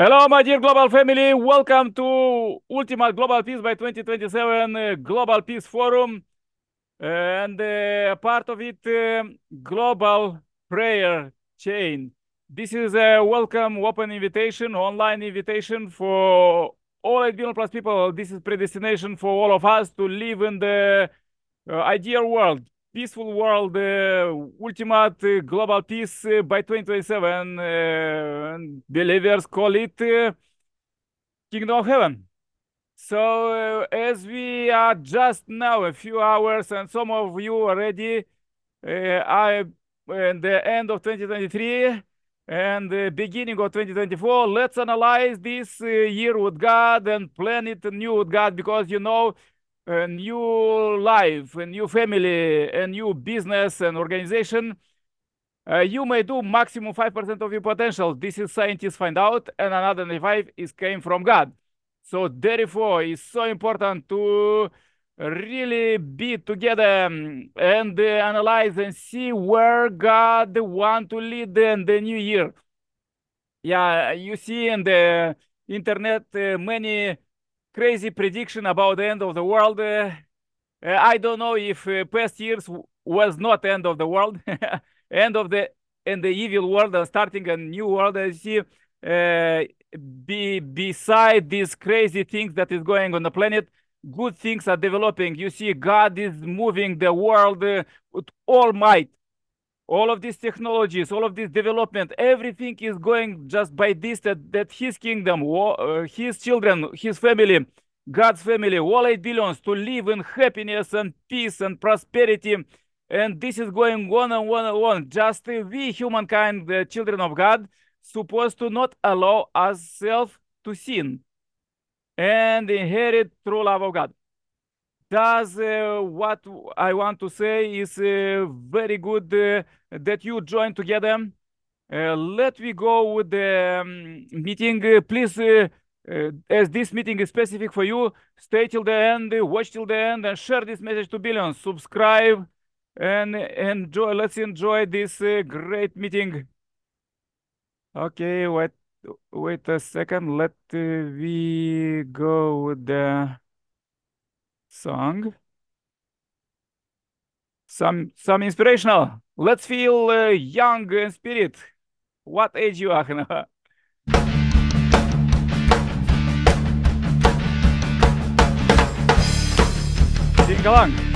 Hello, my dear global family. Welcome to Ultimate Global Peace by 2027 uh, Global Peace Forum. And uh, part of it, uh, Global Prayer Chain. This is a welcome open invitation, online invitation for all 8 billion plus people. This is predestination for all of us to live in the uh, ideal world, peaceful world, uh, ultimate uh, global peace uh, by 2027. Uh, and believers call it Kingdom of Heaven. So, uh, as we are just now a few hours, and some of you already uh, are in the end of 2023 and the beginning of 2024, let's analyze this uh, year with God and plan it new with God because you know a new life, a new family, a new business and organization, uh, you may do maximum 5% of your potential. This is scientists find out, and another 95 is came from God. So therefore, it's so important to really be together um, and uh, analyze and see where God want to lead in the new year. Yeah, you see in the internet uh, many crazy prediction about the end of the world. Uh, I don't know if uh, past years was not end of the world, end of the and the evil world and starting a new world. I see uh, be beside these crazy things that is going on the planet, good things are developing. You see, God is moving the world uh, with all might. All of these technologies, all of this development, everything is going just by this that, that His kingdom, uh, His children, His family, God's family, all eight billions to live in happiness and peace and prosperity. And this is going one on and on and on. Just we, humankind, the children of God, supposed to not allow ourselves to sin and inherit true love of God. Does uh, what I want to say is uh, very good uh, that you join together. Uh, let me go with the um, meeting. Uh, please, uh, as this meeting is specific for you, stay till the end, watch till the end, and share this message to billions. Subscribe and enjoy. Let's enjoy this great meeting. Okay, wait, wait a second. Let we go with the song. Some some inspirational. Let's feel uh, young in spirit. What age you are? Sing along.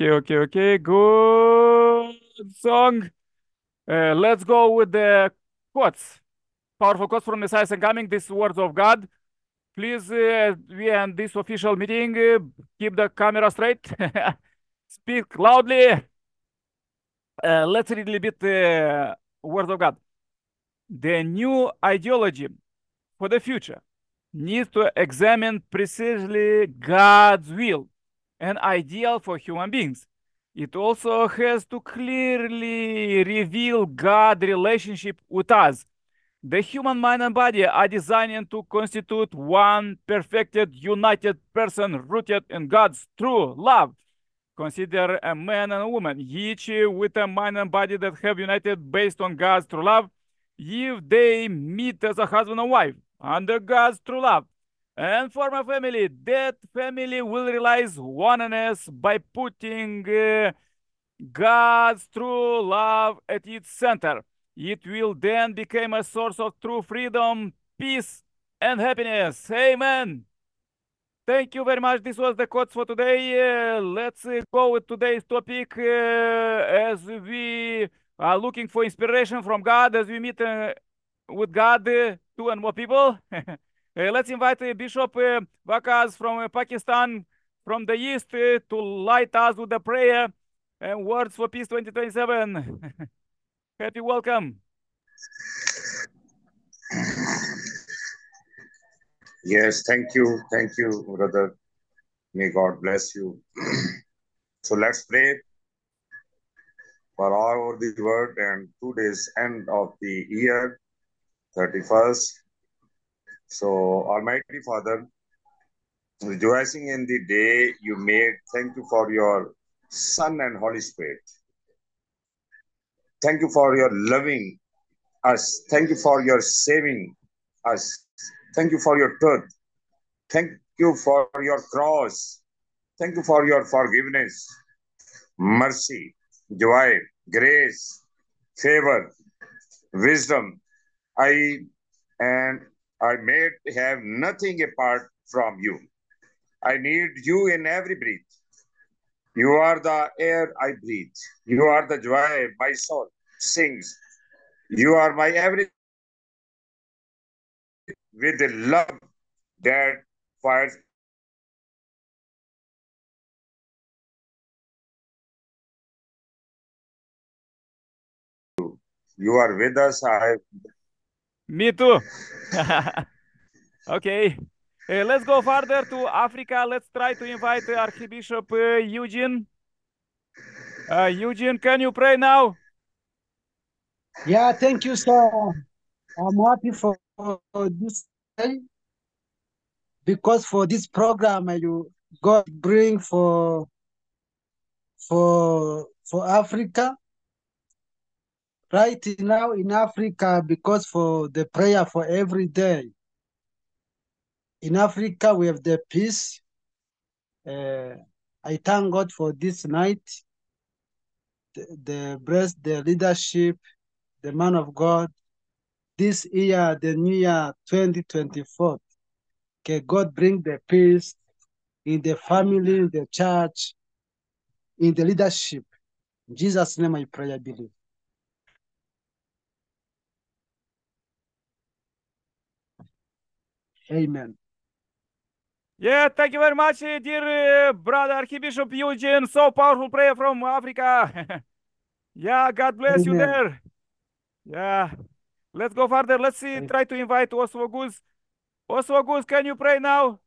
Okay, okay, okay. Good song. Uh, let's go with the quotes. Powerful quotes from Messiah and coming. These words of God. Please, uh, we end this official meeting. Uh, keep the camera straight. Speak loudly. Uh, let's read a little bit uh, words of God. The new ideology for the future needs to examine precisely God's will and ideal for human beings. It also has to clearly reveal God's relationship with us. The human mind and body are designed to constitute one perfected, united person rooted in God's true love. Consider a man and a woman, each with a mind and body that have united based on God's true love. If they meet as a husband and wife under God's true love and for my family, that family will realize oneness by putting uh, God's true love at its center. It will then become a source of true freedom, peace, and happiness. Amen. Thank you very much. This was the quotes for today. Uh, let's uh, go with today's topic uh, as we are looking for inspiration from God as we meet uh, with God, uh, two and more people. Let's invite uh, Bishop uh, Vakas from uh, Pakistan from the east to light us with a prayer and words for peace 2027. Happy welcome. Yes, thank you. Thank you, brother. May God bless you. so let's pray for all of the word and today's end of the year, 31st. So Almighty Father, rejoicing in the day you made, thank you for your Son and Holy Spirit. Thank you for your loving us. Thank you for your saving us. Thank you for your truth. Thank you for your cross. Thank you for your forgiveness, mercy, joy, grace, favor, wisdom. I and I may have nothing apart from you. I need you in every breath. You are the air I breathe. You are the joy my soul sings. You are my everything with the love that fires. You are with us. I Me too. okay. Uh, let's go further to Africa. Let's try to invite Archbishop uh, Eugene. Uh, Eugene, can you pray now? Yeah, thank you, sir. I'm happy for, for this because for this program uh, you God bring for for for Africa right now in Africa because for the prayer for every day. In Africa we have the peace. Uh, I thank God for this night. The, the breast, the leadership, the man of God, this year, the new year 2024. Okay, God bring the peace in the family, in the church, in the leadership. In Jesus' name I pray, I believe. Amen. Yeah, thank you very much, uh, dear uh, brother Archbishop Eugene. So powerful prayer from Africa. yeah, God bless you there. Yeah. Let's go further. Let's see, Amen. try to invite Oswo Guz. Oswo Guz, can you pray now?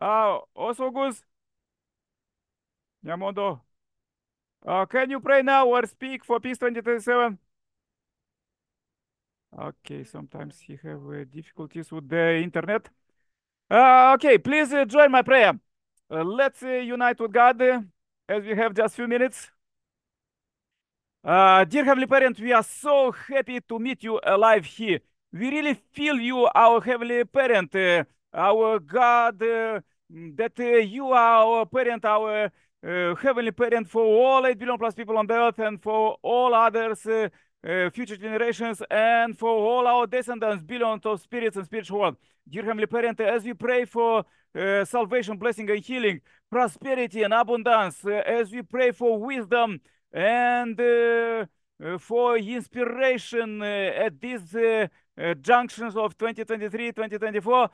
Uh, Oswo Guz. Nyamondo. Uh, can you pray now or speak for Peace 2027? Okay, sometimes he have uh, difficulties with the internet. Uh, okay, please uh, join my prayer. Uh, let's uh, unite with God uh, as we have just few minutes. Dear Heavenly Parent, we are so happy to meet you alive here. We really feel you, our Heavenly Parent, our God, that you are our parent, our Heavenly Parent for all 8 billion plus people on the earth and for all others uh, future generations and for all our descendants, billions of spirits and spiritual world. Dear Heavenly Parent, as we pray for uh, salvation, blessing, and healing, prosperity and abundance, uh, as we pray for wisdom and uh, uh, for inspiration at these junctions of 2023, 2024,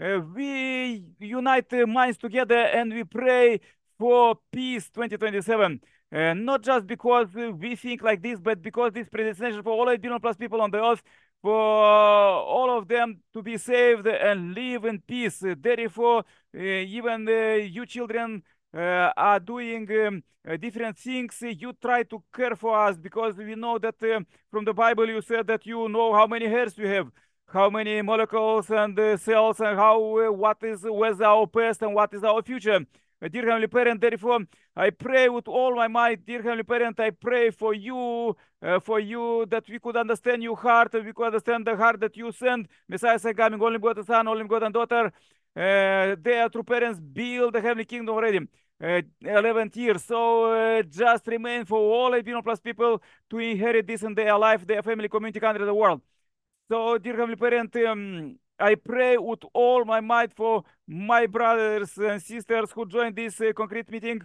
uh, we unite minds together and we pray for peace 2027. Not just because we think like this, but because this predestination for all 8 billion plus people on the earth, for all of them to be saved and live in peace. Therefore, uh, even uh, you children uh, are doing um, different things. You try to care for us because we know that from the Bible you said that you know how many hairs we have, how many molecules and uh, cells, and how what is where's our past and what is our future. Dear Heavenly Parent, therefore, I pray with all my might, dear Heavenly Parent, I pray for you, uh, for you that we could understand your heart, we could understand the heart that you send. Messiah coming, only God Son, only God and daughter. Uh, their true parents build the heavenly kingdom already. Uh, 11th year. So uh, just remain for all 18 plus people to inherit this in their life, their family, community, country, the world. So, dear Heavenly Parent, um, I pray with all my might for my brothers and sisters who joined this uh, concrete meeting.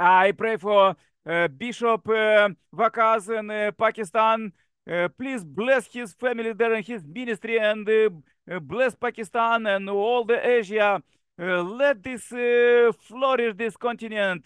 I pray for uh, Bishop uh, Vakaz in uh, Pakistan. Uh, please bless his family there and his ministry and uh, uh, bless Pakistan and all the Asia. Let this flourish, this continent.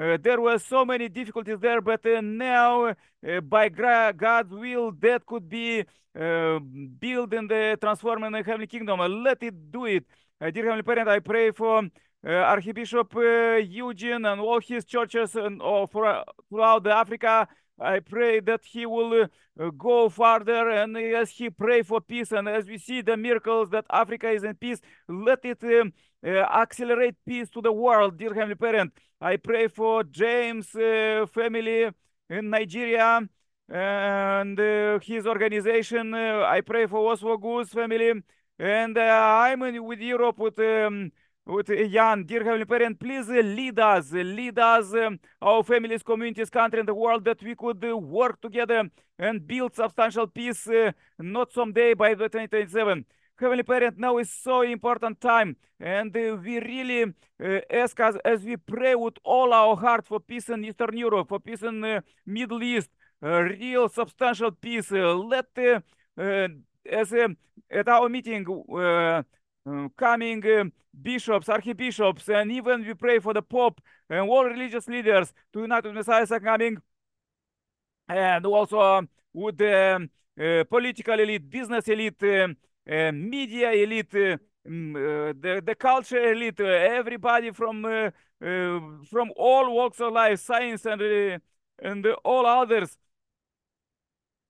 Uh, there were so many difficulties there, but uh, now, uh, by God's will, that could be built in the transform in the heavenly kingdom. Let it do it. Dear Heavenly Parent, I pray for Archbishop Eugene and all his churches and all for, throughout Africa. I pray that he will uh, go further and as he pray for peace and as we see the miracles that Africa is in peace, let it um, uh, accelerate peace to the world, dear Heavenly Parent. I pray for James' uh, family in Nigeria and uh, his organization. Uh, I pray for Oswald Goose family. And uh, I'm in, with Europe with um, with Jan, dear Heavenly Parent, please uh, lead us, uh, lead us, um, our families, communities, country, and the world, that we could uh, work together and build substantial peace, uh, not someday by the 2027. Heavenly Parent, now is so important time, and uh, we really uh, ask as we pray with all our heart for peace in Eastern Europe, for peace in uh, Middle East, uh, real substantial peace. Uh, let uh, as uh, at our meeting. Uh, coming uh, bishops, archbishops, and even we pray for the Pope and all religious leaders to unite with Messiah coming, and also um, with the um, political elite, business elite, um, media elite, uh, the the culture elite, everybody from uh, from all walks of life, science and uh, and all others.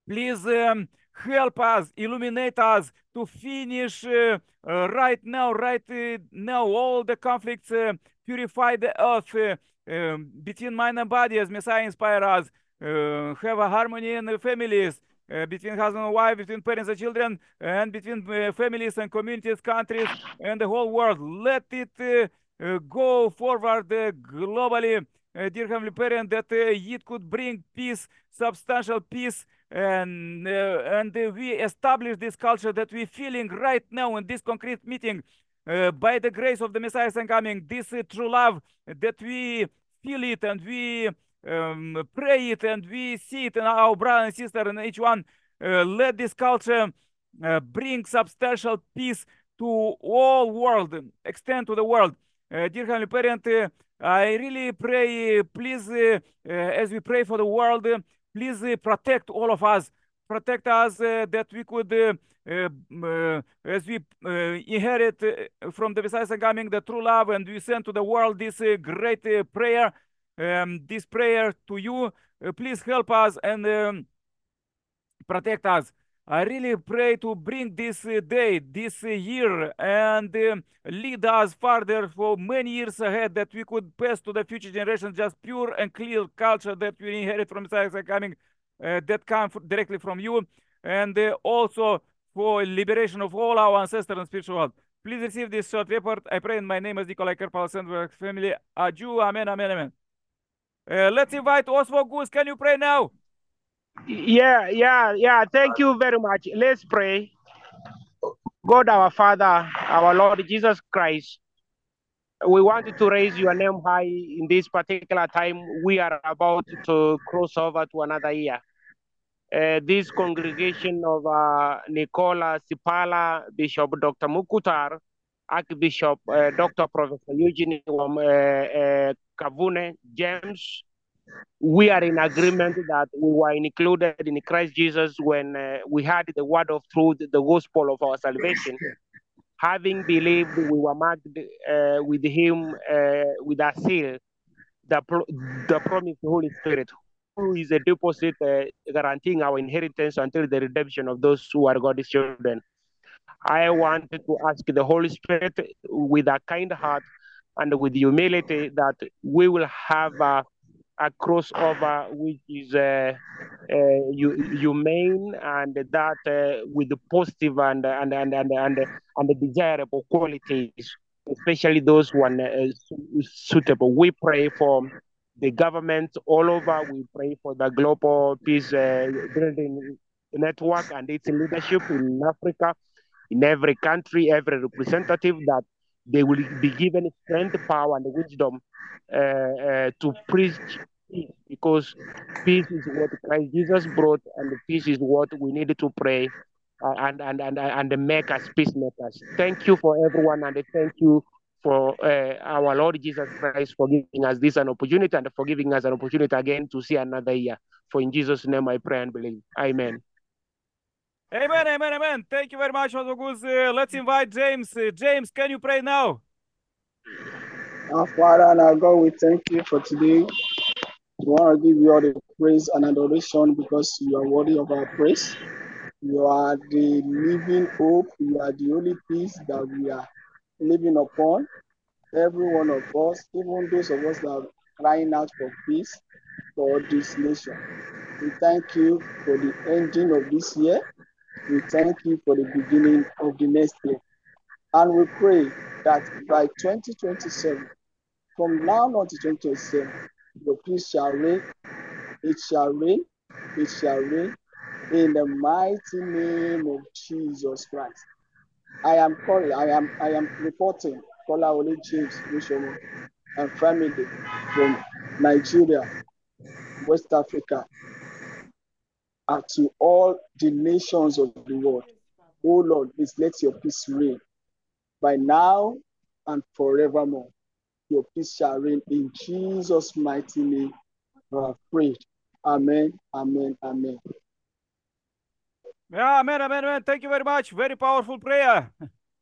Please um, help us, illuminate us to finish uh, uh, right now, right uh, now, all the conflicts, uh, purify the earth uh, um, between mind and body as Messiah inspire us, uh, have a harmony in the families. Uh, between husband and wife, between parents and children, and between uh, families and communities, countries, and the whole world. Let it uh, uh, go forward uh, globally, dear Heavenly Parent, that it could bring peace, substantial peace, and and we establish this culture that we're feeling right now in this concrete meeting. By the grace of the Messiah's coming, this true love that we feel it and we um, pray it and we see it in our brother and sister and each one. Uh, let this culture uh, bring substantial peace to all world, extend to the world. Uh, dear Heavenly Parent, uh, I really pray, please, uh, uh, as we pray for the world, please protect all of us. Protect us that we could, as we inherit from the Messiah coming the true love, and we send to the world this great prayer, um, this prayer to you. Uh, please help us and um, protect us. I really pray to bring this uh, day, this uh, year, and um, lead us further for many years ahead that we could pass to the future generations just pure and clear culture that we inherit from Messiah coming, uh, that come directly from you, and uh, also for liberation of all our ancestors and spiritual world. Please receive this short report. I pray in my name as Nikolai Kerpal Sandberg family. Aju, amen, amen, amen. Uh, let's invite Oswald Goose. Can you pray now? Yeah, yeah, yeah. Thank you very much. Let's pray. God, our Father, our Lord Jesus Christ, we want to raise your name high in this particular time. We are about to cross over to another year. Uh, this congregation of uh, Nicola Sipala, Bishop Dr. Mukutar, Archbishop uh, Dr. Professor Eugene uh, uh, Kavune James, we are in agreement that we were included in Christ Jesus when uh, we had the word of truth, the gospel of our salvation. Having believed, we were marked uh, with Him uh, with a seal, the, pro- the promise of the Holy Spirit, who is a deposit guaranteeing our inheritance until the redemption of those who are God's children. I wanted to ask the Holy Spirit with a kind heart and with humility that we will have a, a crossover which is uh, uh, humane and that uh, with the positive and and and and and, and the desirable qualities, especially those are uh, suitable. We pray for the government all over. We pray for the global peace uh, building network and its leadership in Africa, in every country, every representative that they will be given strength, power, and wisdom uh, uh, to preach peace because peace is what Christ Jesus brought, and peace is what we need to pray uh, and, and, and, and make us peacemakers. Thank you for everyone, and thank you for uh, our Lord Jesus Christ for giving us this an opportunity and for giving us an opportunity again to see another year. For in Jesus' name I pray and believe. Amen. Amen, amen, amen. Thank you very much, Ozogus. Uh, let's invite James. Uh, James, can you pray now? Our Father and our God, we thank you for today. We want to give you all the praise and adoration because you are worthy of our praise. You are the living hope. You are the only peace that we are living upon. Every one of us, even those of us that are crying out for peace for this nation. We thank you for the ending of this year. We thank you for the beginning of the next year. And we pray that by 2027, from now on to 2027, your peace shall reign, it shall reign, it shall reign in the mighty name of Jesus Christ. I am calling, I am I am reporting Kola Ole James and family from Nigeria, West Africa, and to all the nations of the world. Oh Lord, please let your peace reign by now and forevermore. Your peace shall reign in Jesus' mighty name. I have prayed. Amen. Amen. Amen. Yeah, amen, amen, amen. Thank you very much. Very powerful prayer.